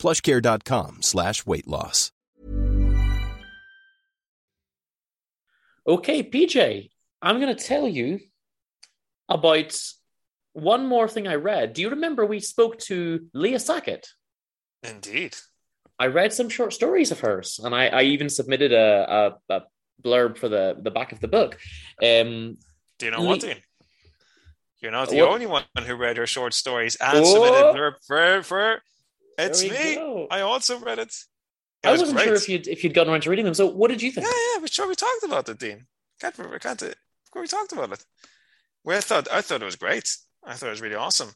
plushcare.com slash weight loss. Okay, PJ, I'm going to tell you about one more thing I read. Do you remember we spoke to Leah Sackett? Indeed. I read some short stories of hers, and I, I even submitted a, a, a, blurb for the, the back of the book. Um, Do you know what, Dean? You're not the What? only one who read her short stories and Oh. submitted blurb for, for it's me. go. I also read it. It I was wasn't great. sure if you'd if you'd gotten around to reading them. So, what did you think? Yeah, yeah, but sure, we talked about it, Dean. Can't remember, can't it? We talked about it. Well, I thought I thought it was great. I thought it was really awesome.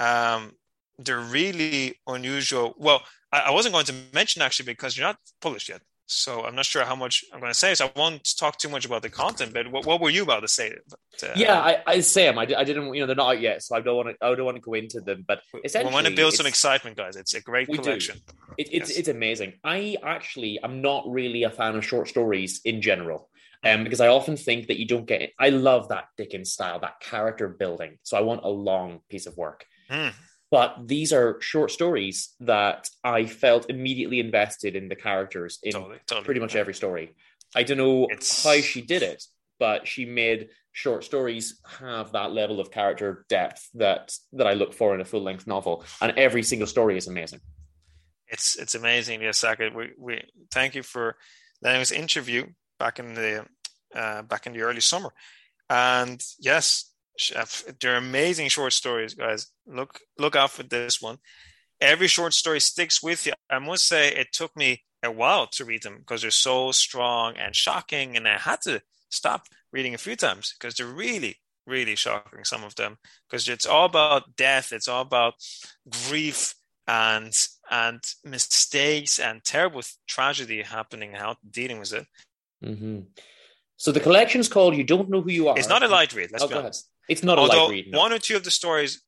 Um, they're really unusual. Well, I, I wasn't going to mention actually because you're not published yet, so I'm not sure how much I'm going to say. So I won't talk too much about the content. But what, what were you about to say? But, uh, Yeah, I, I Sam, I, I didn't, you know, they're not out yet, so I don't want to, I don't want to go into them. But essentially, we want to build some excitement, guys. It's a great collection. It, it's Yes. it's amazing. I actually I'm not really a fan of short stories in general, um, because I often think that you don't get. It. I love that Dickens style, that character building. So I want a long piece of work. Hmm. But these are short stories that I felt immediately invested in the characters in Totally, totally. pretty much every story. I don't know It's- how she did it, but she made short stories have that level of character depth that that I look for in a full length novel, and every single story is amazing. it's it's amazing. Yes, Sackett. We we thank you for letting us interview back in the uh, back in the early summer, and yes, they're amazing short stories, guys. Look look out for this one. Every short story sticks with you. I must say, it took me a while to read them because they're so strong and shocking, and I had to stop reading a few times because they're really really shocking. Some of them because it's all about death. It's all about grief and and mistakes and terrible tragedy happening how dealing with it. Mm-hmm. So the collection's called "You Don't Know Who You Are." It's not a light read. Let's Oh, be go ahead. honest. It's not a light read. No. one or two of the stories,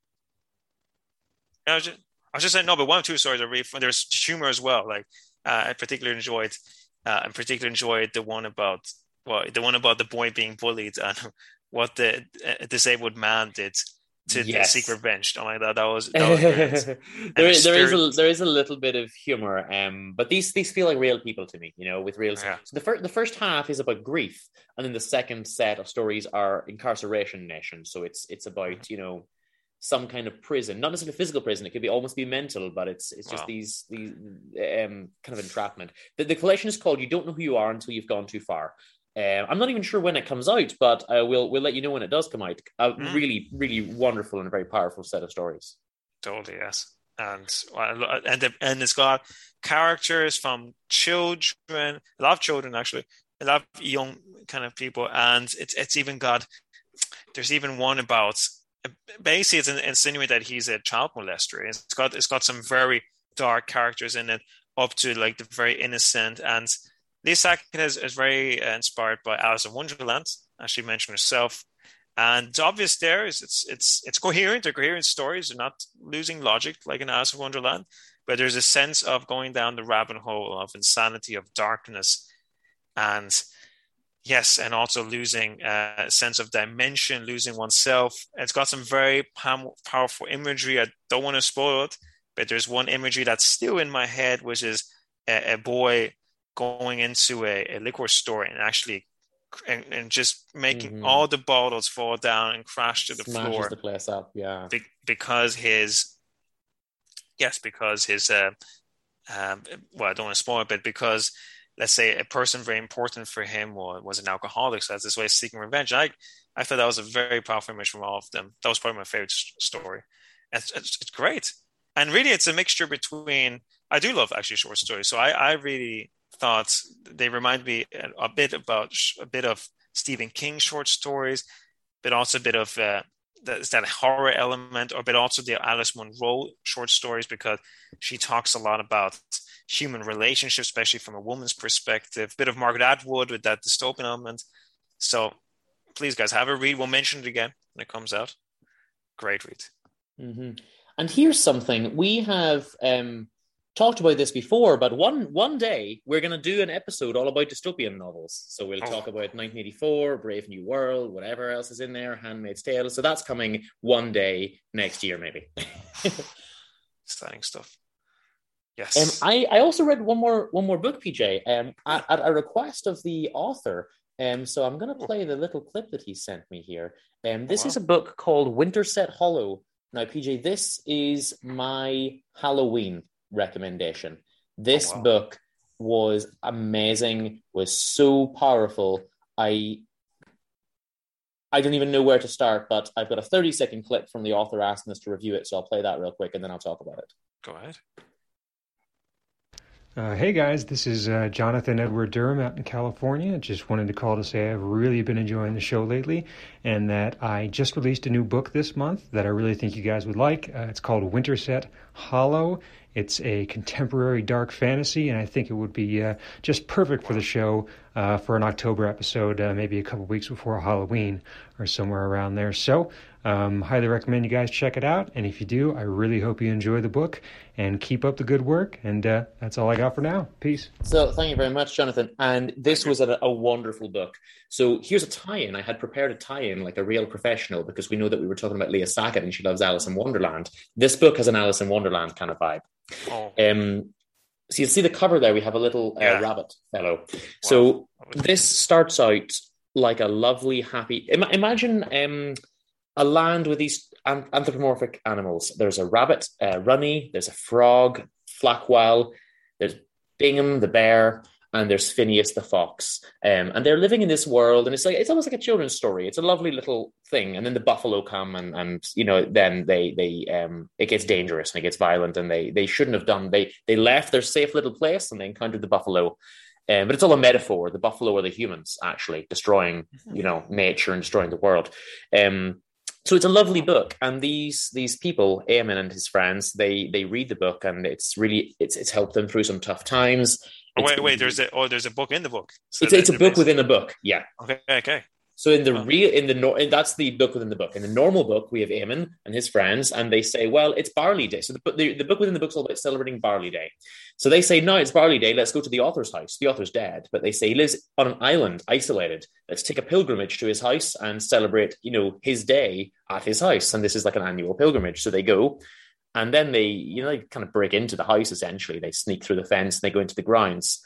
I was, just, I was just saying no, but one or two stories are really fun. There's humor as well. Like uh, I particularly enjoyed, uh, I particularly enjoyed the one about well, the one about the boy being bullied and what the uh, disabled man did to Yes. seek revenge. Oh my god, that was that was there, the is, there is a there is a little bit of humor, um, but these these feel like real people to me, you know, with real. Yeah. So the first the first half is about grief, and then the second set of stories are incarceration nation. So it's it's about Mm-hmm. you know some kind of prison, not necessarily physical prison. It could be almost be mental, but it's it's just Wow. these these um, kind of entrapment. The, the collection is called "You Don't Know Who You Are Until You've Gone Too Far." Uh, I'm not even sure when it comes out, but uh, we'll we'll let you know when it does come out. A Mm. really really wonderful and very powerful set of stories. Totally, yes. And and the, and it's got characters from children, a lot of children actually, a lot of young kind of people, and it's it's even got there's even one about basically it's in- insinuate that he's a child molester. It's got it's got some very dark characters in it, up to like the very innocent. And Lisa Sackett is, is very uh, inspired by Alice in Wonderland, as she mentioned herself. And it's obvious there is it's it's it's coherent. They're coherent stories. They're not losing logic like in Alice in Wonderland, but there's a sense of going down the rabbit hole of insanity, of darkness, and yes, and also losing uh, a sense of dimension, losing oneself. It's got some very powerful imagery. I don't want to spoil it, but there's one imagery that's still in my head, which is a, a boy going into a, a liquor store and actually and, and just making Mhm. all the bottles fall down and crash to the Smashes floor the place up. Yeah. be- because his yes because his uh, um, well I don't want to spoil it but because let's say a person very important for him was, was an alcoholic so that's his way of seeking revenge I I thought that was a very powerful image from all of them that was probably my favorite story and it's, it's, it's great and really it's a mixture between I do love actually short stories so I, I really thought they remind me a, a bit about a bit of Stephen King short stories but also a bit of uh, that, that horror element, or but also the Alice Munro short stories because she talks a lot about human relationships, especially from a woman's perspective. A bit of Margaret Atwood with that dystopian element. So please, guys, have a read. We'll mention it again when it comes out. Great read. Mm-hmm. And here's something we have um, talked about this before, but one one day we're going to do an episode all about dystopian novels. So we'll oh. talk about 1984, Brave New World, whatever else is in there, Handmaid's Tale. So that's coming one day next year, maybe. Exciting stuff. Yes. Um, I, I also read one more one more book, PJ, um, at, at a request of the author. Um, so I'm going to play the little clip that he sent me here. Um, this wow. is a book called Winterset Hollow. Now, PJ, this is my Halloween recommendation. This oh, wow. book was amazing, was so powerful. I I don't even know where to start, but I've got a 30 second clip from the author asking us to review it, so I'll play that real quick and then I'll talk about it. Go ahead. Uh, hey guys, this is uh, Jonathan Edward Durham out in California. Just wanted to call to say I've really been enjoying the show lately and that I just released a new book this month that I really think you guys would like. Uh, it's called Winterset Hollow. It's a contemporary dark fantasy, and I think it would be uh, just perfect for the show uh, for an October episode, uh, maybe a couple weeks before Halloween or somewhere around there. So, um, highly recommend you guys check it out. And if you do, I really hope you enjoy the book and keep up the good work. And uh, that's all I got for now. Peace. So, thank you very much, Jonathan. And this was a, a wonderful book. So, here's a tie in. I had prepared a tie in like a real professional because we know that we were talking about Leah Sackett and she loves Alice in Wonderland. This book has an Alice in Wonderland kind of vibe. Oh. Um, so you see the cover there. We have a little uh, yeah. rabbit fellow. Wow. So this starts out like a lovely, happy. Im- imagine um, a land with these anthropomorphic animals. There's a rabbit, uh, Runny. There's a frog, Flackwell. There's Bingham the bear, and there's Phineas the fox, um, and they're living in this world, and it's like it's almost like a children's story. It's a lovely little thing, and then the buffalo come, and and you know then they they um it gets dangerous and it gets violent, and they they shouldn't have done. They they left their safe little place and they encountered the buffalo. Um, but it's all a metaphor. The buffalo are the humans actually destroying, mm-hmm. you know, nature and destroying the world. Um, so it's a lovely book, and these these people, Eamon and his friends, they they read the book, and it's really it's it's helped them through some tough times. Oh, wait, wait. There's a oh, there's a book in the book. So it's, it's a book within a book. Yeah. Okay. Okay. So in the oh. real, in the no, that's the book within the book. In the normal book, we have Eamon and his friends, and they say, "Well, it's Barley Day." So the, the, the book within the book is all about celebrating Barley Day. So they say, "No, it's Barley Day. Let's go to the author's house. The author's dead, but they say he lives on an island, isolated. Let's take a pilgrimage to his house and celebrate, you know, his day at his house. And this is like an annual pilgrimage. So they go, and then they, you know, they kind of break into the house. Essentially, they sneak through the fence and they go into the grounds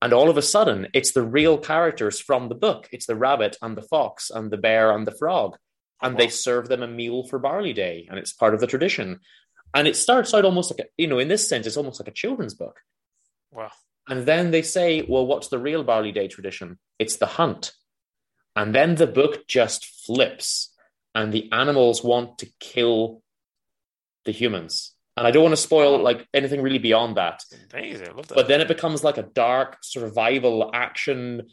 and all of a sudden, it's the real characters from the book. It's the rabbit and the fox and the bear and the frog. And wow. they serve them a meal for Barley Day. And it's part of the tradition. And it starts out almost like, a, you know, in this sense, it's almost like a children's book. Wow. And then they say, well, what's the real Barley Day tradition? It's the hunt. And then the book just flips. And the animals want to kill the humans and I don't want to spoil like anything really beyond that. Amazing, I love that. But then it becomes like a dark survival action,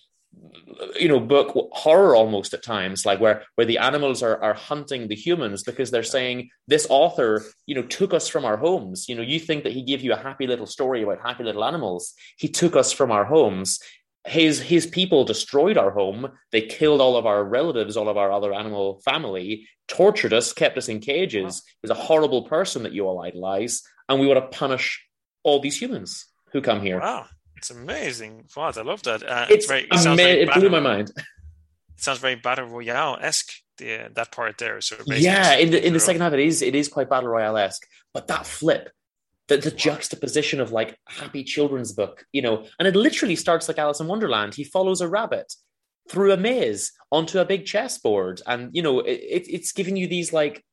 you know, book horror almost at times, like where where the animals are are hunting the humans because they're saying this author, you know, took us from our homes. You know, you think that he gave you a happy little story about happy little animals. He took us from our homes his his people destroyed our home. They killed all of our relatives, all of our other animal family, tortured us, kept us in cages. He's a horrible person that you all idolize, and we want to punish all these humans who come here. Wow, it's amazing! Wow, I love that. Uh, it's, it's very, it, ama- very it blew my mind. It sounds very battle royale esque. The, that part there, so yeah, in the in the second half, it is it is quite battle royale esque. But that flip, the, the juxtaposition of like happy children's book, you know, and it literally starts like Alice in Wonderland. He follows a rabbit through a maze onto a big chessboard, and you know, it, it's giving you these like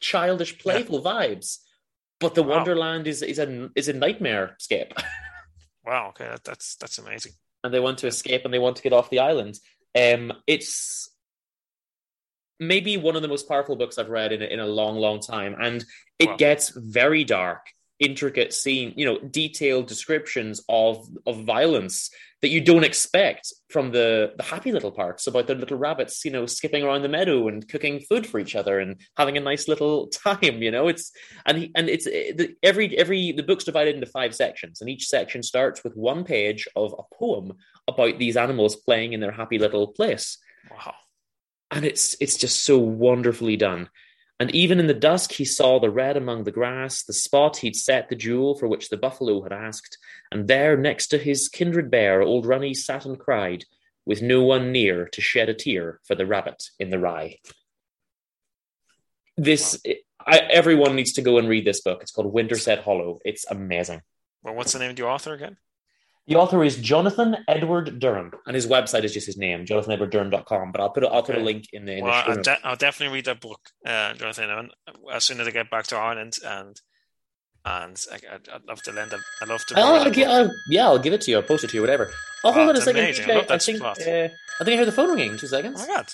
childish, playful yeah. vibes. But the wow. Wonderland is is a is a nightmare scape. wow, okay, that's that's amazing. And they want to escape and they want to get off the island. Um, it's maybe one of the most powerful books I've read in a, in a long, long time, and it wow. gets very dark intricate scene, you know, detailed descriptions of of violence that you don't expect from the the happy little parts about the little rabbits, you know, skipping around the meadow and cooking food for each other and having a nice little time. You know, it's and he, and it's eh, the, every every the book's divided into five sections, and each section starts with one page of a poem about these animals playing in their happy little place. Wow. And it's it's just so wonderfully done. And even in the dusk, he saw the red among the grass, the spot he'd set the jewel for which the buffalo had asked. And there, next to his kindred bear, old Runny sat and cried, with no one near to shed a tear for the rabbit in the rye. This, I, everyone needs to go and read this book. It's called Winterset Hollow. It's amazing. Well, what's the name of the author again? The author is Jonathan Edward Durham, and his website is just his name, jonathanedwarddurham.com. But I'll put a, I'll put a link in the. In well, the I'll, de- I'll, definitely read that book, uh, Jonathan, as soon as I get back to Ireland, and and I, would love to lend. I'd love to. I'll, I'll, I'll, yeah, I'll give it to you. I'll post it to you, whatever. Oh, hold on a second. I, I think uh, I think I heard the phone ringing. Two seconds. Oh my god.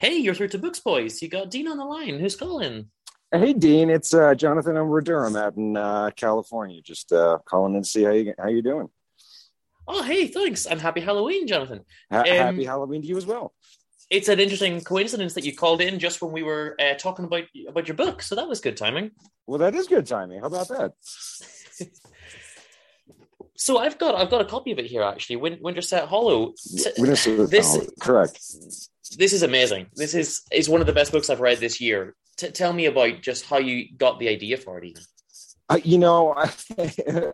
Hey, you're through to Books Boys. You got Dean on the line. Who's calling? Hey, Dean. It's uh, Jonathan over Durham out in uh, California. Just uh, calling in to see how you how you doing. Oh, hey, thanks, and happy Halloween, Jonathan. Ha- um, happy Halloween to you as well. It's an interesting coincidence that you called in just when we were uh, talking about about your book, so that was good timing. Well, that is good timing. How about that? so I've got I've got a copy of it here actually. Win- Winterset Hollow. Winterset this, Hollow. Correct this is amazing. This is is one of the best books I've read this year. T- tell me about just how you got the idea for it. Even. Uh, you know, I,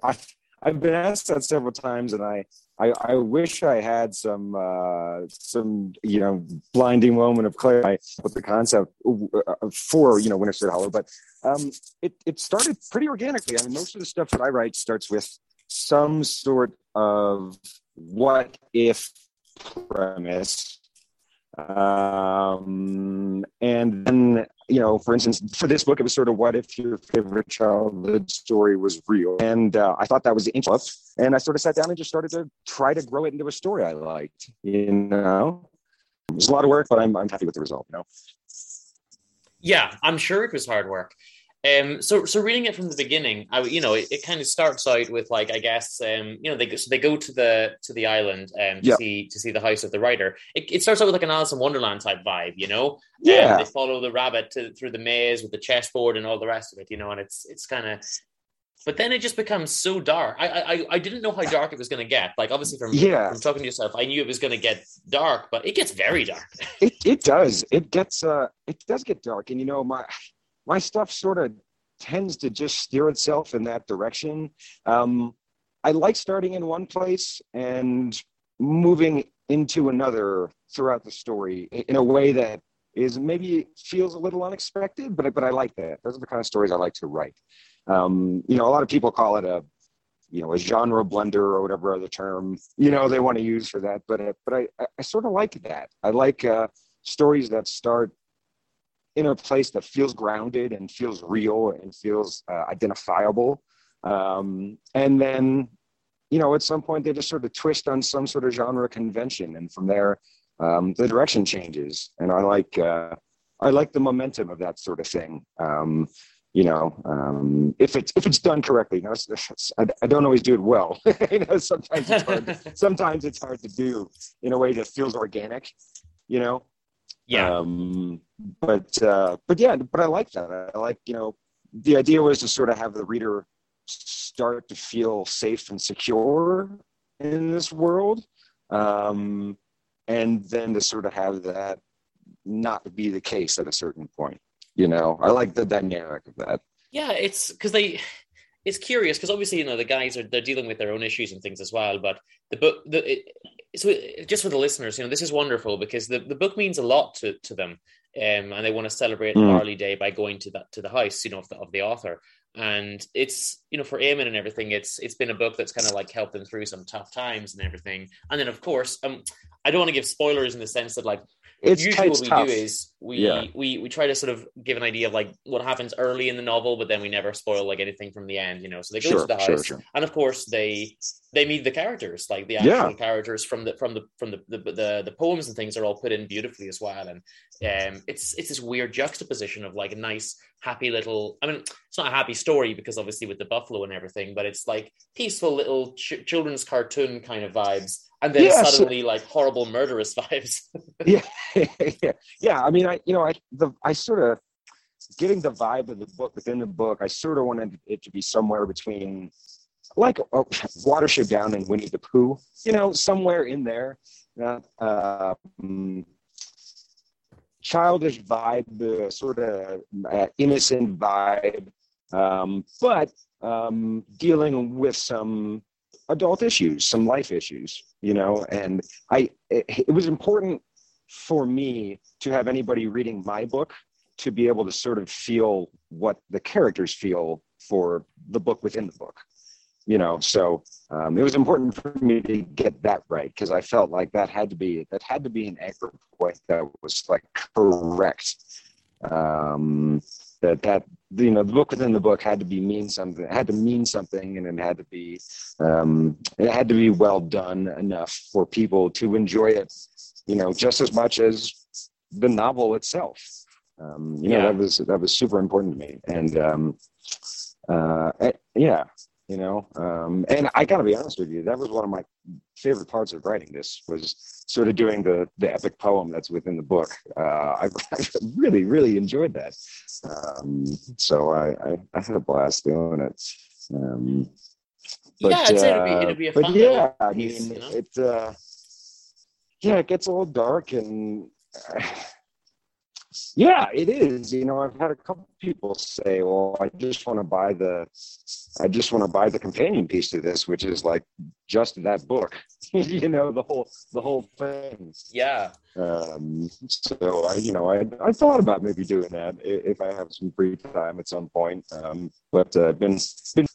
I I've been asked that several times, and I I, I wish I had some uh, some you know blinding moment of clarity with the concept uh, for you know Winterset Hollow, but um, it it started pretty organically. I mean, most of the stuff that I write starts with some sort of what if premise um, and then, you know, for instance, for this book, it was sort of what if your favorite childhood story was real? And uh, I thought that was interesting. And I sort of sat down and just started to try to grow it into a story I liked, you know? It was a lot of work, but I'm, I'm happy with the result, you know? Yeah, I'm sure it was hard work. Um, so so reading it from the beginning, I you know it, it kind of starts out with like I guess um, you know they so they go to the to the island um, to yep. see to see the house of the writer. It, it, starts out with like an Alice in Wonderland type vibe, you know. Yeah. Um, they follow the rabbit to, through the maze with the chessboard and all the rest of it, you know, and it's it's kind of. But then it just becomes so dark. I I I didn't know how dark it was going to get. Like obviously from yeah. from talking to yourself, I knew it was going to get dark, but it gets very dark. it it does. It gets uh it does get dark, and you know my my stuff sort of tends to just steer itself in that direction. Um, I like starting in one place and moving into another throughout the story in a way that is maybe feels a little unexpected, but but I like that. Those are the kind of stories I like to write. Um, you know, a lot of people call it a you know a genre blender or whatever other term you know they want to use for that, but uh, but I I sort of like that. I like uh, stories that start in a place that feels grounded and feels real and feels uh, identifiable. Um, and then, you know, at some point they just sort of twist on some sort of genre convention, and from there, um, the direction changes. And I like uh, I like the momentum of that sort of thing. Um, you know, um, if it's if it's done correctly. You know, it's, it's, I, I, don't always do it well. you know, sometimes it's hard. sometimes it's hard to do in a way that feels organic. You know, yeah. Um, but uh, but yeah, but I like that. I like you know the idea was to sort of have the reader start to feel safe and secure in this world, um, and then to sort of have that not be the case at a certain point. You know, I like the dynamic of that. Yeah, it's because they it's curious because obviously you know the guys are they're dealing with their own issues and things as well but the book the it, so just for the listeners you know this is wonderful because the, the book means a lot to, to them um, and they want to celebrate mm. Barley Day by going to that to the house you know of the, of the author and it's you know for Eamon and everything it's it's been a book that's kind of like helped them through some tough times and everything and then of course um I don't want to give spoilers in the sense that like it's usually what we tough. do is we Yeah. we we try to sort of give an idea of like what happens early in the novel, but then we never spoil like anything from the end, you know. So they go Sure, to the house, sure, sure. and of course they they meet the characters, like the actual Yeah. characters from the from the from the the, the the poems and things are all put in beautifully as well, and um, it's it's this weird juxtaposition of like a nice happy little. I mean, it's not a happy story because obviously with the buffalo and everything, but it's like peaceful little ch- children's cartoon kind of vibes, and then Yeah, so- suddenly like horrible murderous vibes. yeah, yeah, yeah. I mean, I you know, I the I sort of getting the vibe of the book within the book. I sort of wanted it to be somewhere between like uh, Watership Down and Winnie the Pooh. You know, somewhere in there. Uh, uh, mm, childish vibe, uh, sort of uh, innocent vibe, um, but um, dealing with some adult issues, some life issues. You know, and I it, it was important for me to have anybody reading my book to be able to sort of feel what the characters feel for the book within the book you know so um, it was important for me to get that right because i felt like that had to be that had to be an anchor point that was like correct um, that that you know the book within the book had to be mean something it had to mean something and it had to be um, it had to be well done enough for people to enjoy it you know just as much as the novel itself. Um, you know that was that was super important to me. And um, uh, yeah you know? Um, and i gotta be honest with you that was one of my favorite parts of writing this was sort of doing the the epic poem that's within the book. Uh, I, I really really enjoyed that. Um, so I, I i had a blast doing it. Um, but, yeah, it'd be, uh, it'd be a but fun yeah i piece, you know? it uh yeah it gets a little dark and yeah it is. You know i've had a couple people say well i just want to buy the i just want to buy the companion piece to this which is like just that book. You know the whole the whole thing. Yeah, um so i you know i i thought about maybe doing that if i have some free time at some point um but uh been been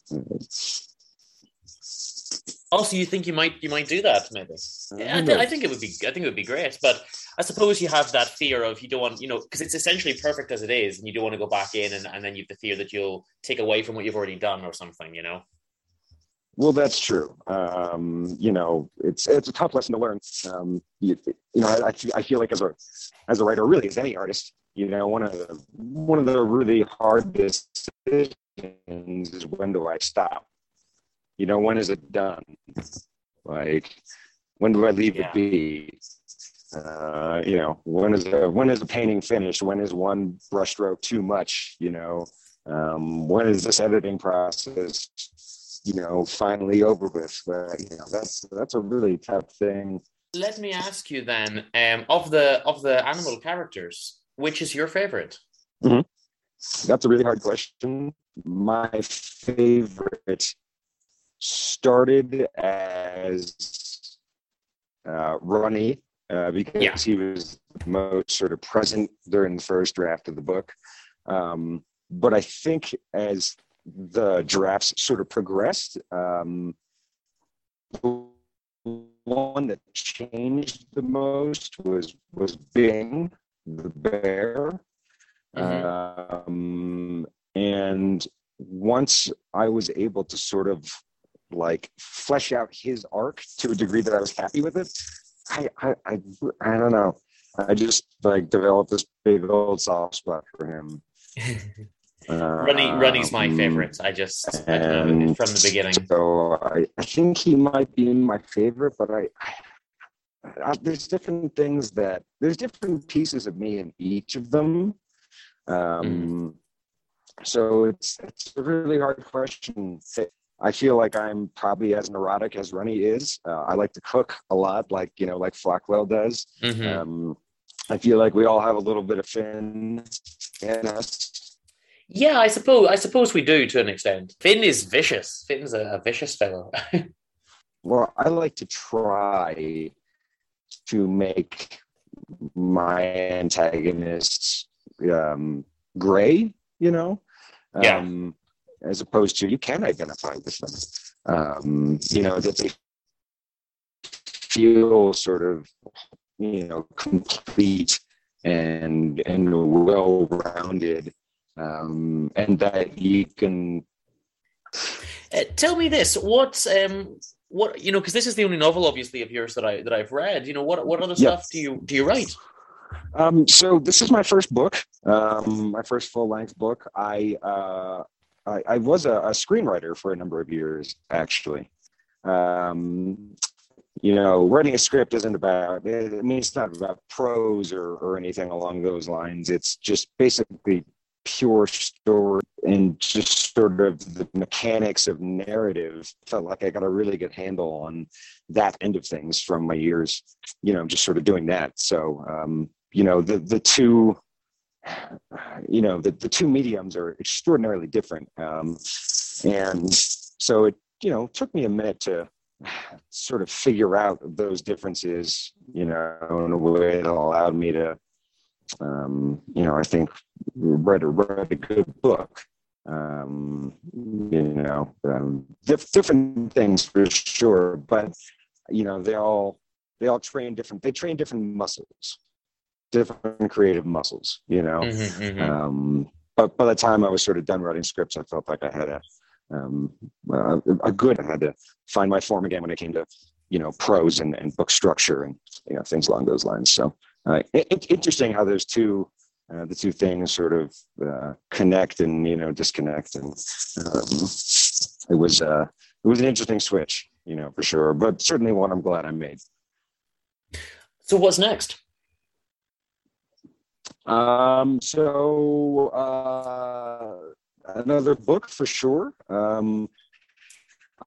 Also, you think you might you might do that maybe? Yeah, I, th- I think it would be I think it would be great, but I suppose you have that fear of you don't want you know because it's essentially perfect as it is, and you don't want to go back in and, and then you have the fear that you'll take away from what you've already done or something, you know. Well, that's true. Um, you know, it's it's a tough lesson to learn. Um, you, you know, I, I I feel like as a as a writer, really as any artist, you know, one of the one of the really hard decisions is when do I stop? You know, when is it done? Like, when do I leave Yeah. it be? Uh, you know, when is a when is a painting finished? When is one brushstroke too much? You know, um, when is this editing process? you know, finally over with. But you know, that's that's a really tough thing. Let me ask you then, um, of the of the animal characters, which is your favorite? That's a really hard question. My favorite started as uh, Runny uh, because Yeah. he was most sort of present during the first draft of the book. Um, but I think as the drafts sort of progressed, um, the one that changed the most was was Bing the bear. Um, and once I was able to sort of like flesh out his arc to a degree that I was happy with it, I I I, I don't know. I just like developed this big old soft spot for him. Runny, Runny's my Um, favorite. I just I from the beginning. So I, I think he might be my favorite, but I, I, I there's different things that there's different pieces of me in each of them. Um, So it's it's a really hard question. I feel like I'm probably as neurotic as Runny is. Uh, I like to cook a lot, like you know, like Flockwell does. Mhm. Um, I feel like we all have a little bit of Finn in us. Yeah, I suppose I suppose we do to an extent. Finn is vicious. Finn's a, a vicious fellow. Well, I like to try to make my antagonists um, gray, you know, Yeah. As opposed to you can identify with them, um, you know, that they feel sort of, you know, complete and and well rounded, um, and that you can. Uh, tell me this: what um, what you know? Because this is the only novel, obviously, of yours that I that I've read. You know, what what other stuff do you do you write? Um, so this is my first book, um, my first full length book. I, uh, I, I was a, a, screenwriter for a number of years, actually. Um, you know, writing a script isn't about. I mean, it's not about prose or or anything along those lines. It's just basically pure story and just sort of the mechanics of narrative felt like i got a really good handle on that end of things from my years you know just sort of doing that so um, you know the the two you know the, the two mediums are extraordinarily different. Um, and so it you know took me a minute to sort of figure out those differences you know in a way that allowed me to um, you know i think read a read a good book. Um, you know um, diff- different things for sure but you know they all they all train different they train different muscles different creative muscles, you know. Mm-hmm, mm-hmm. Um, but by the time I was sort of done writing scripts, I felt like I had a um, uh, a good. I had to find my form again when it came to you know prose and, and book structure and you know things along those lines. So uh, it, interesting how those two uh, the two things sort of uh, connect and you know disconnect, and um, it was uh, it was an interesting switch, you know, for sure. But certainly one I'm glad I made. So what's next? Um, so uh, another book for sure. Um,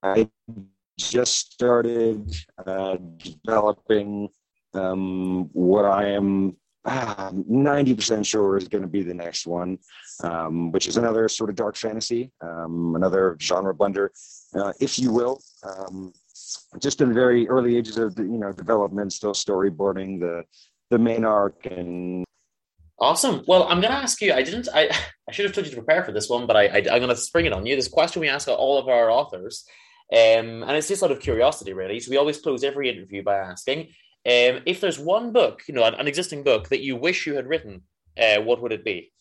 I just started uh, developing um, what I am uh, 90% sure is going to be the next one, um, which is another sort of dark fantasy, um, another genre blender, uh, if you will. Um, just in the very early ages of you know development, still storyboarding the the main arc and Awesome. Well, I'm going to ask you. I didn't. I I should have told you to prepare for this one, but I, I am going to spring it on you. This question we ask all of our authors, um, and it's just out of curiosity, really. So we always close every interview by asking um, if there's one book, you know, an, an existing book that you wish you had written. Uh, what would it be?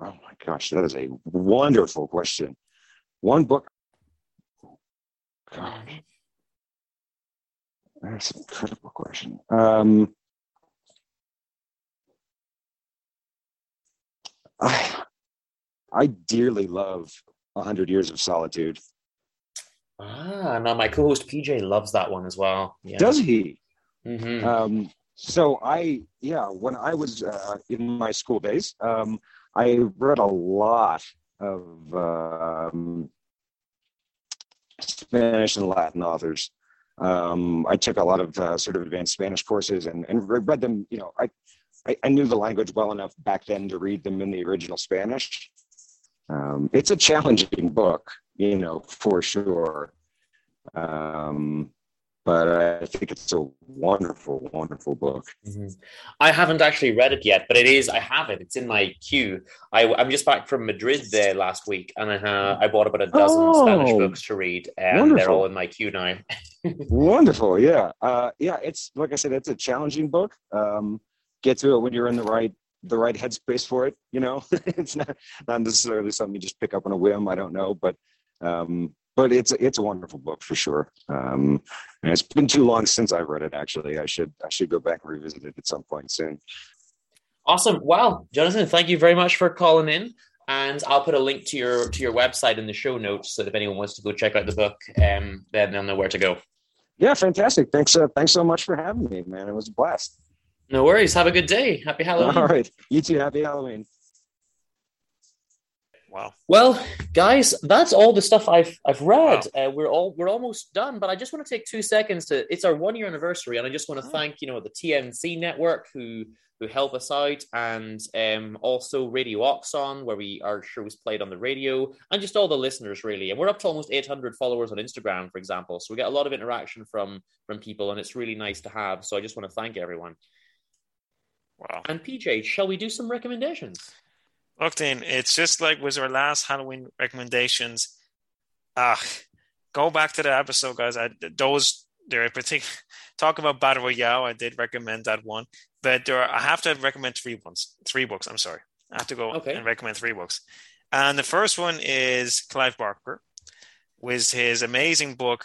Oh my gosh, that is a wonderful question. One book. Gosh, that's an incredible question. Um, I, I dearly love a 100 Years of Solitude. Ah, now my co-host PJ loves that one as well. Yeah. Does he? Mm-hmm. Um, so I, yeah, when I was uh, in my school days, um, I read a lot of um, Spanish and Latin authors. Um, I took a lot of uh, sort of advanced Spanish courses and, and read them. You know, I I, I, knew the language well enough back then to read them in the original Spanish. Um, it's a challenging book, you know, for sure. Um, but I think it's a wonderful, wonderful book. Mm-hmm. I haven't actually read it yet, but it is. I have it. It's in my queue. I, am just back from Madrid there last week, and I, uh, I bought about a dozen oh, Spanish books to read, and wonderful. they're all in my queue now. wonderful, yeah, uh, yeah. It's like I said, it's a challenging book. Um, get to it when you're in the right the right headspace for it. You know, it's not not necessarily something you just pick up on a whim. I don't know, but um, but it's it's a wonderful book for sure. Um, and it's been too long since I've read it. Actually, I should I should go back and revisit it at some point soon. Awesome. Well, Jonathan, thank you very much for calling in. And I'll put a link to your to your website in the show notes so that if anyone wants to go check out the book, um, then they'll know where to go. Yeah, fantastic. Thanks. Uh, thanks so much for having me, man. It was a blast. No worries. Have a good day. Happy Halloween. All right. You too. Happy Halloween. Wow. Well, guys, that's all the stuff I've I've read. Wow. Uh, we're all we're almost done, but I just want to take two seconds to. It's our one year anniversary, and I just want to oh. thank you know the TNC network who who help us out, and um, also Radio Oxon, where we our shows played on the radio, and just all the listeners really. And we're up to almost 800 followers on Instagram, for example. So we get a lot of interaction from from people, and it's really nice to have. So I just want to thank everyone. Wow. And PJ, shall we do some recommendations? Look, Dean, it's just like was our last Halloween recommendations. Ah, go back to the episode, guys. I, those there are particular. talk about Battle Royale, I did recommend that one, but there are, I have to recommend three ones, three books. I'm sorry, I have to go okay. and recommend three books. And the first one is Clive Barker, with his amazing book.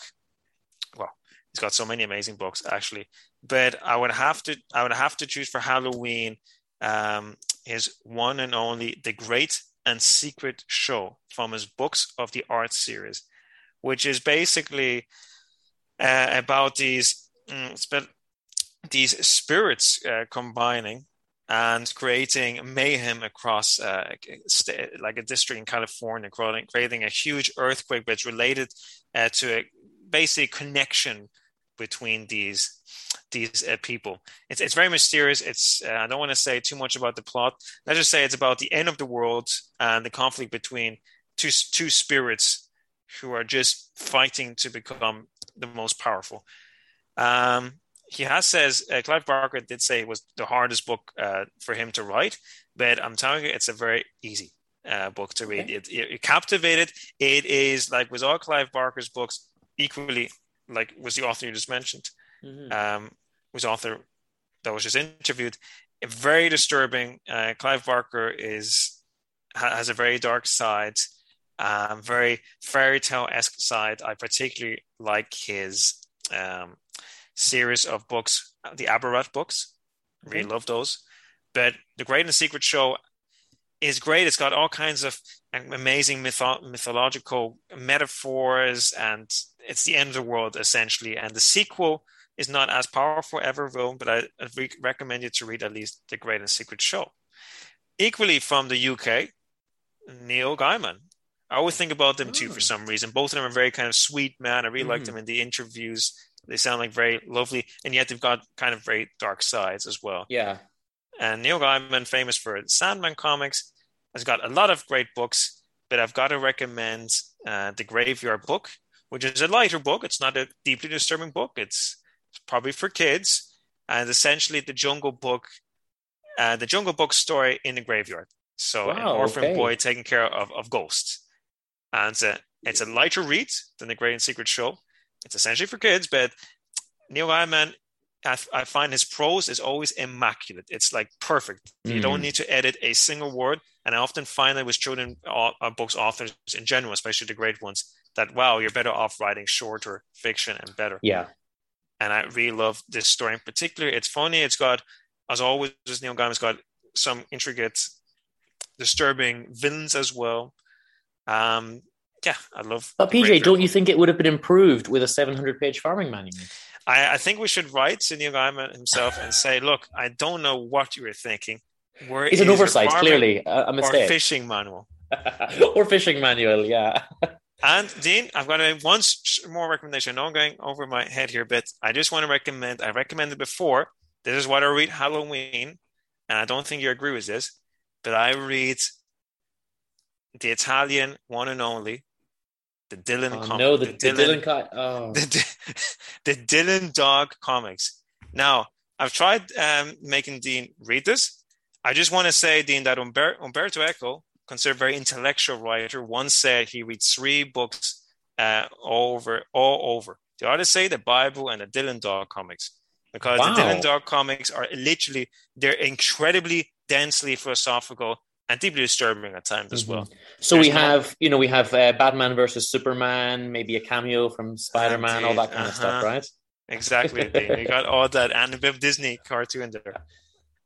He's got so many amazing books actually, but I would have to I would have to choose for Halloween um, his one and only The Great and Secret Show from his Books of the Art series, which is basically uh, about these mm, these spirits uh, combining and creating mayhem across uh, like a district in California, creating a huge earthquake, but related uh, to a basic connection between these these uh, people. It's it's very mysterious. It's uh, I don't want to say too much about the plot. Let's just say it's about the end of the world and the conflict between two two spirits who are just fighting to become the most powerful. Um, he has says uh, Clive Barker did say it was the hardest book uh, for him to write, but I'm telling you, it's a very easy uh, book to read. Okay. It, it, it, captivated. It is like with all Clive Barker's books, equally like was the author you just mentioned, mm-hmm. um, was author that was just interviewed. Very disturbing. Uh, Clive Barker is has a very dark side, um, very fairy tale esque side. I particularly like his um, series of books, the Abarat books. Really love those. But The Great and the Secret Show is great. It's got all kinds of amazing mytho- mythological metaphors, and it's the end of the world essentially. And the sequel is not as powerful ever will, but I, re- recommend you to read at least The Great and Secret Show. Equally from the UK, Neil Gaiman. I always think about them too for oh. some reason. Both of them are very kind of sweet man. I really mm. like them in the interviews. They sound like very lovely, and yet they've got kind of very dark sides as well. Yeah. And Neil Gaiman, famous for Sandman comics, has got a lot of great books, but I've got to recommend uh, The Graveyard Book, which is a lighter book. It's not a deeply disturbing book. It's probably for kids, and essentially the Jungle Book, uh, the Jungle Book story in the graveyard. So wow, an orphan okay. boy taking care of, of ghosts, and uh, it's a lighter read than the Great and Secret Show. It's essentially for kids, but Neil Gaiman, I, I find his prose is always immaculate. It's like perfect. Mm. You don't mm. need to edit a single word. And I often find that with children uh, books authors in general, especially the great ones, that wow, you're better off writing shorter fiction and better. Yeah. And I really love this story in particular. It's funny. It's got, as always, Neil Gaiman's got some intricate, disturbing villains as well. Um, yeah, I love. But PJ, don't you think it would have been improved with a 700 page farming manual? I, I think we should write to Neil Gaiman himself and say, look, I don't know what you were thinking. Where it's an oversight, clearly a, mistake. Or fishing manual. or fishing manual, yeah. and Dean, I've got a one more recommendation. I know I'm going over my head here, but I just want to recommend. I recommended before. This is what I read Halloween, and I don't think you agree with this, but I read the Italian one and only the Dylan oh, No, the, the, the Dylan, Dylan oh. the, the Dylan Dog comics. Now, I've tried um, making Dean read this. I just want to say, Dean, that Umber- Umberto Eco, considered very intellectual writer, once said he reads three books uh, over all over. The others say the Bible and the Dylan Dog comics because wow. the Dylan Dog comics are literally they're incredibly densely philosophical and deeply disturbing at times as well. So There's we have, you know, we have uh, Batman versus Superman, maybe a cameo from Spider Man, all that kind uh-huh. of stuff, uh-huh. right? Exactly. you got all that and a bit of Disney cartoon there.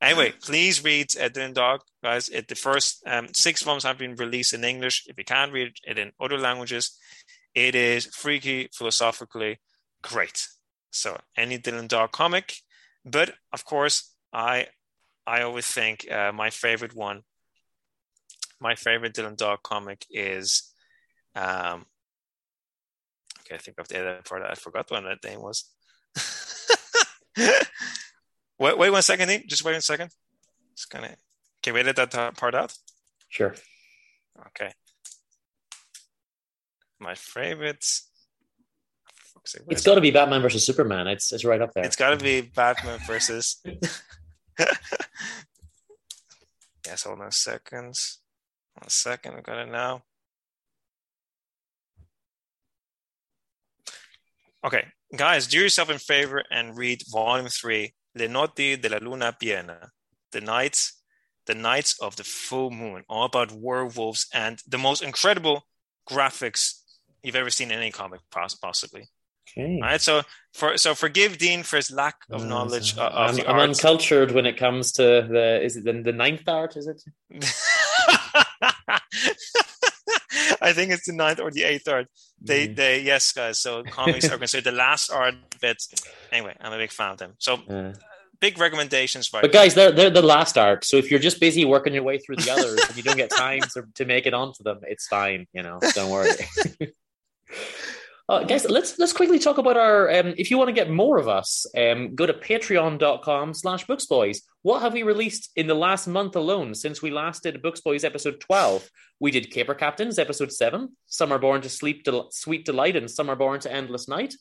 Anyway, please read uh, Dylan Dog, guys. It, the first um, six volumes have been released in English. If you can't read it in other languages, it is freaky, philosophically great. So any Dylan Dog comic, but of course, I I always think uh, my favorite one my favorite Dylan Dog comic is um okay, I think of the other part I forgot what that name was. wait, wait one second. Just wait one second. Just gonna can we edit that part out? Sure. Okay. My favorites. It's got to be Batman versus Superman. It's it's right up there. It's got to be Batman versus. yes, hold on a second. One second, I've got it now. Okay, guys, do yourself a favor and read Volume Three, Le Notti della Luna Piena, the nights, the nights of the full moon, all about werewolves and the most incredible graphics you've ever seen in any comic, possibly. Okay. All right, so for so forgive Dean for his lack of Uh, knowledge of, of I'm, the I'm arts. uncultured when it comes to the is it the, the ninth art? Is it? I think it's the ninth or the eighth art. They, Mm. they, yes, guys. So comics are considered the last art, but anyway, I'm a big fan of them. So Uh, big recommendations, but guys, they're they're the last art. So if you're just busy working your way through the others and you don't get time to, to make it onto them, it's fine. You know, don't worry. Uh, guys, let's let's quickly talk about our. Um, if you want to get more of us, um, go to Patreon.com/slash BooksBoys. What have we released in the last month alone since we last did Books Boys episode twelve? We did Caper Captains episode seven. Some are born to sleep, del- sweet delight, and some are born to endless night.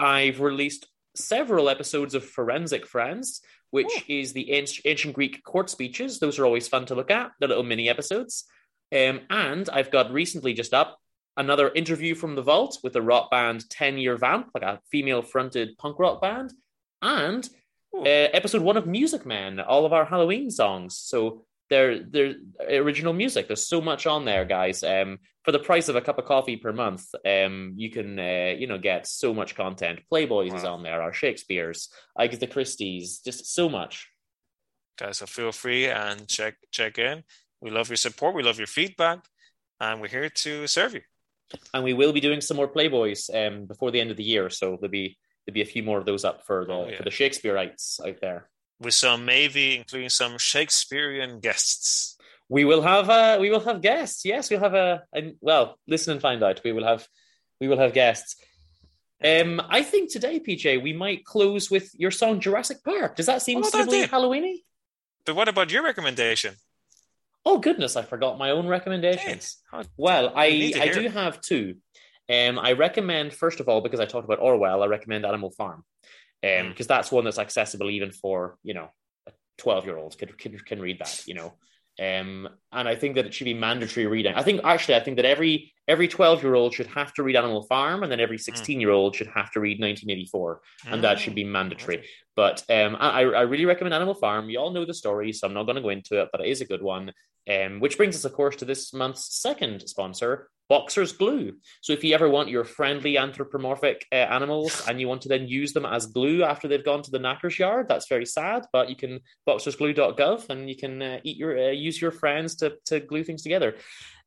I've released several episodes of Forensic Friends, which is the ancient, ancient Greek court speeches. Those are always fun to look at. The little mini episodes. Um, and I've got recently just up another interview from the vault with the rock band 10 year vamp like a female fronted punk rock band and uh, episode one of music man all of our halloween songs so they're they're original music there's so much on there guys um for the price of a cup of coffee per month um you can uh, you know get so much content playboys is on there our shakespeare's agatha christie's just so much guys. So feel free and check check in. We love your support. We love your feedback, and we're here to serve you. And we will be doing some more playboys um before the end of the year so there'll be there'll be a few more of those up for the Oh, yeah. for the shakespeareites out there With some maybe including some Shakespearean guests. We will have uh, we will have guests. Yes, we'll have a, a well. Listen and find out. We will have we will have guests. Um, I think today, PJ, we might close with your song Jurassic Park. Does that seem Oh. Halloweeny? But what about your recommendation? Oh goodness, I forgot my own recommendations. Well, I We need to I do it. have two. Um, I recommend first of all because I talked about Orwell. I recommend Animal Farm, um, because that's one that's accessible even for you know a twelve year old can, can can read that. You know, um, and I think that it should be mandatory reading. I think actually I think that every every twelve year old should have to read Animal Farm, and then every sixteen year old should have to read nineteen eighty four, and that should be mandatory. But um, I, I really recommend Animal Farm. You all know the story, so I'm not going to go into it, but it is a good one. Um, which brings us, of course, to this month's second sponsor, Boxer's Glue. So if you ever want your friendly anthropomorphic uh, animals and you want to then use them as glue after they've gone to the knacker's yard, that's very sad. But you can boxersglue.gov and you can uh, eat your uh, use your friends to to glue things together.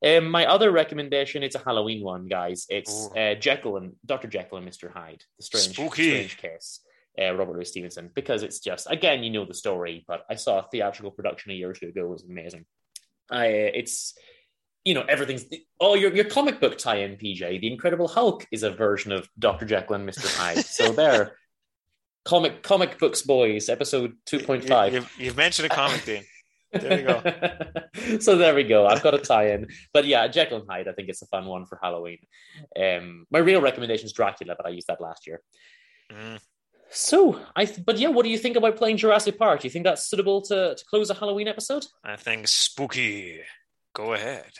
Um, my other recommendation, it's a Halloween one, guys. It's uh, Jekyll and Dr. Jekyll and Mr. Hyde, the strange, Spooky. strange case. Uh, Robert Louis Stevenson, because it's just again, you know the story, but I saw a theatrical production a year or two ago. It was amazing. I, it's you know everything's oh your your comic book tie-in, PJ. The Incredible Hulk is a version of Doctor Jekyll and Mister Hyde. so there, comic comic books boys, episode two point five. you've, you've mentioned a comic, Dean. There you go. so there we go. I've got a tie-in, but yeah, Jekyll and Hyde. I think it's a fun one for Halloween. Um, my real recommendation is Dracula, but I used that last year. Mm. So I, th- but yeah, what do you think about playing Jurassic Park? Do you think that's suitable to to close a Halloween episode? I think spooky. Go ahead.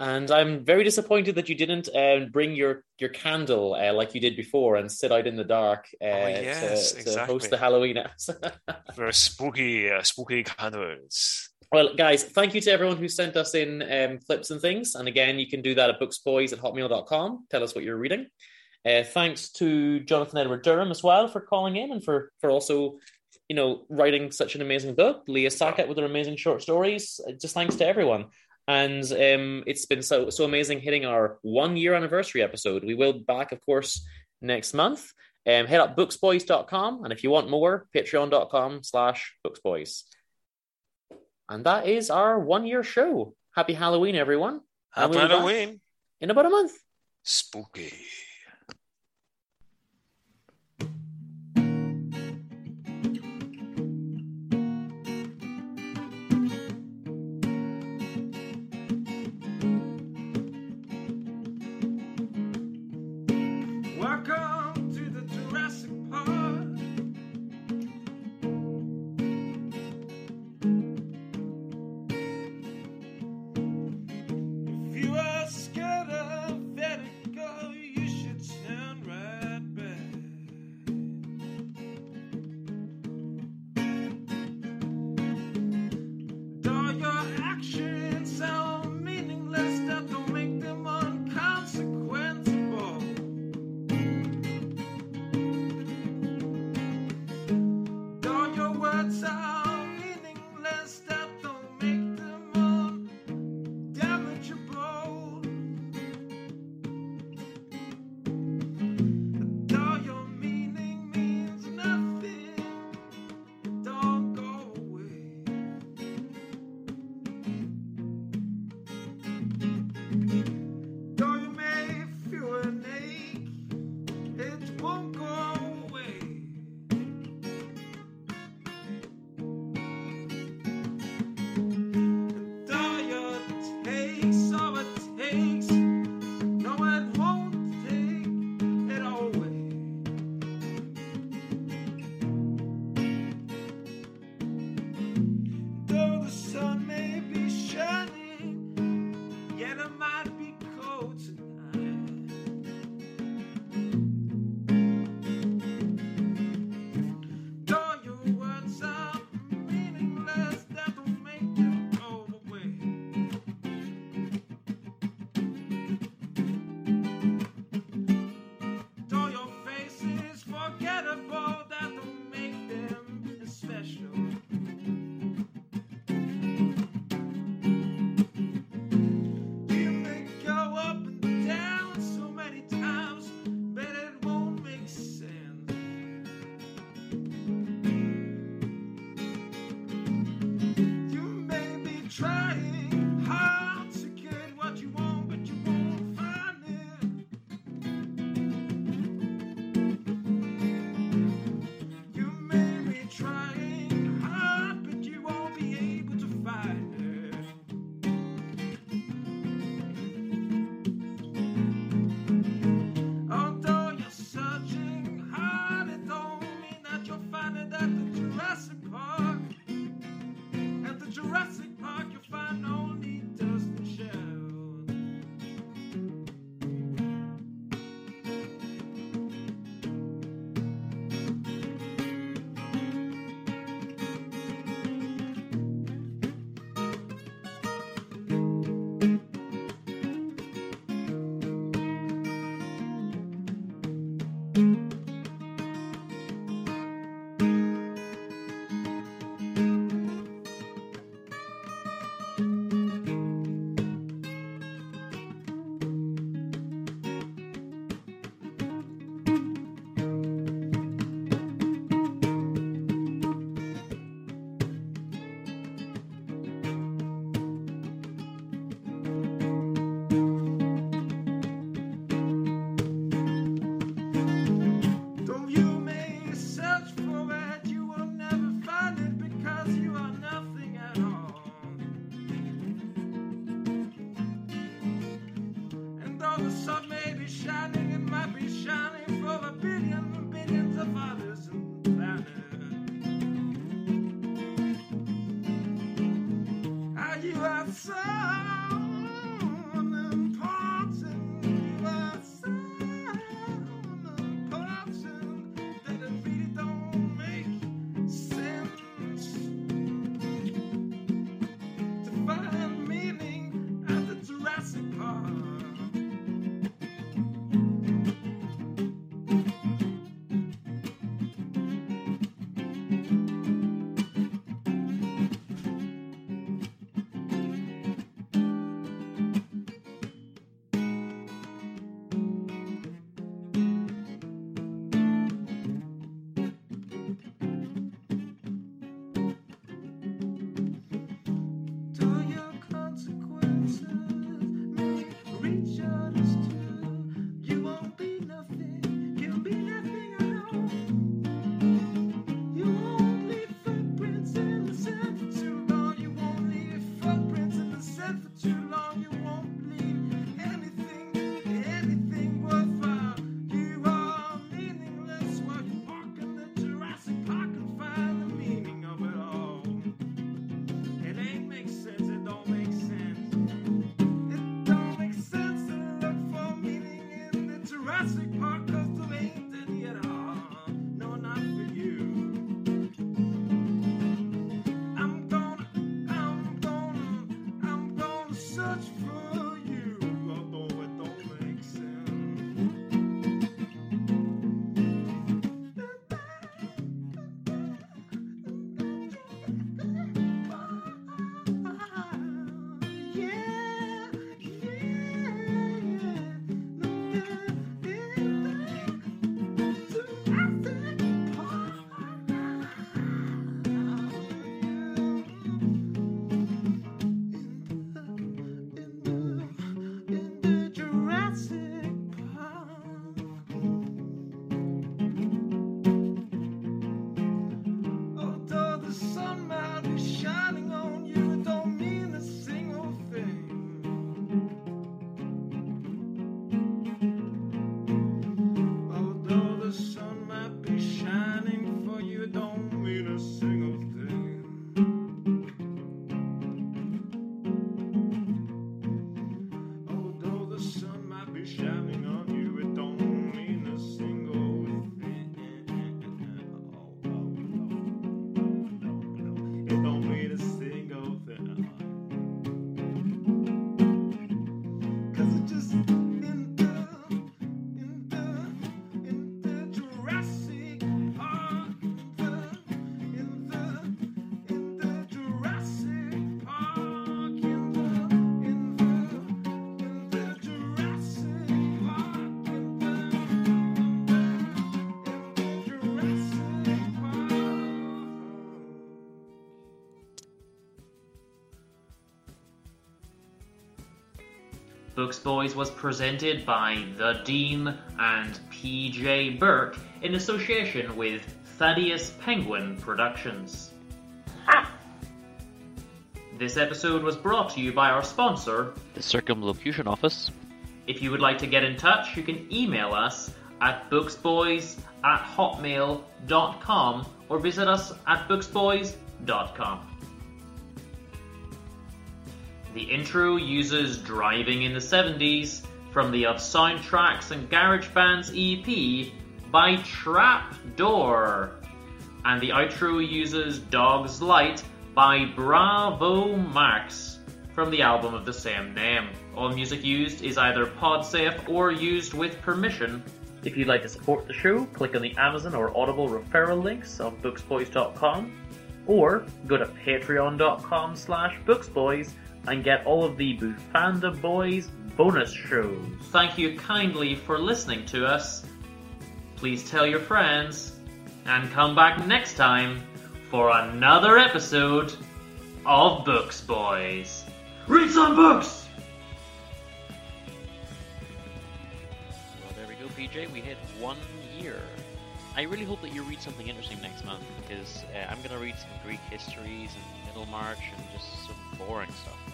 And I'm very disappointed that you didn't uh, bring your your candle uh, like you did before and sit out in the dark uh, Oh, yes, to, to exactly. host the Halloween episode. For spooky, uh, spooky candles. well, guys, thank you to everyone who sent us in um, clips and things. And again, you can do that at booksboys at hotmail.com. Tell us what you're reading. Uh, thanks to Jonathan Edward Durham as well for calling in and for for also you know writing such an amazing book. Leah Sackett with her amazing short stories. Uh, Just thanks to everyone. And um, it's been so so amazing hitting our one year anniversary episode. We will be back, of course, next month. Um, head up booksboys.com and if you want more, patreon.com slash booksboys. And that is our one year show. Happy Halloween, everyone. Happy Halloween. In about a month. Spooky. The sun Books Boys was presented by The Dean and PJ Burke in association with Thaddeus Penguin Productions. Ah. This episode was brought to you by our sponsor. The Circumlocution Office. If you would like to get in touch, you can email us at booksboys at hotmail.com or visit us at booksboys.com. The intro uses Driving in the 70s from the Of Soundtracks and Garage Bands EP by Trapdoor. And the outro uses Dog's Light by Bravo Max from the album of the same name. All music used is either PodSafe or used with permission. If you'd like to support the show, click on the Amazon or Audible referral links on booksboys.com or go to patreon.com slash booksboys and get all of the Bufanda Boys bonus shows. Thank you kindly for listening to us. Please tell your friends and come back next time for another episode of Books Boys. Read some books! Well, there we go, PJ. We hit one year. I really hope that you read something interesting next month because uh, I'm going to read some Greek histories and Middlemarch and just some boring stuff.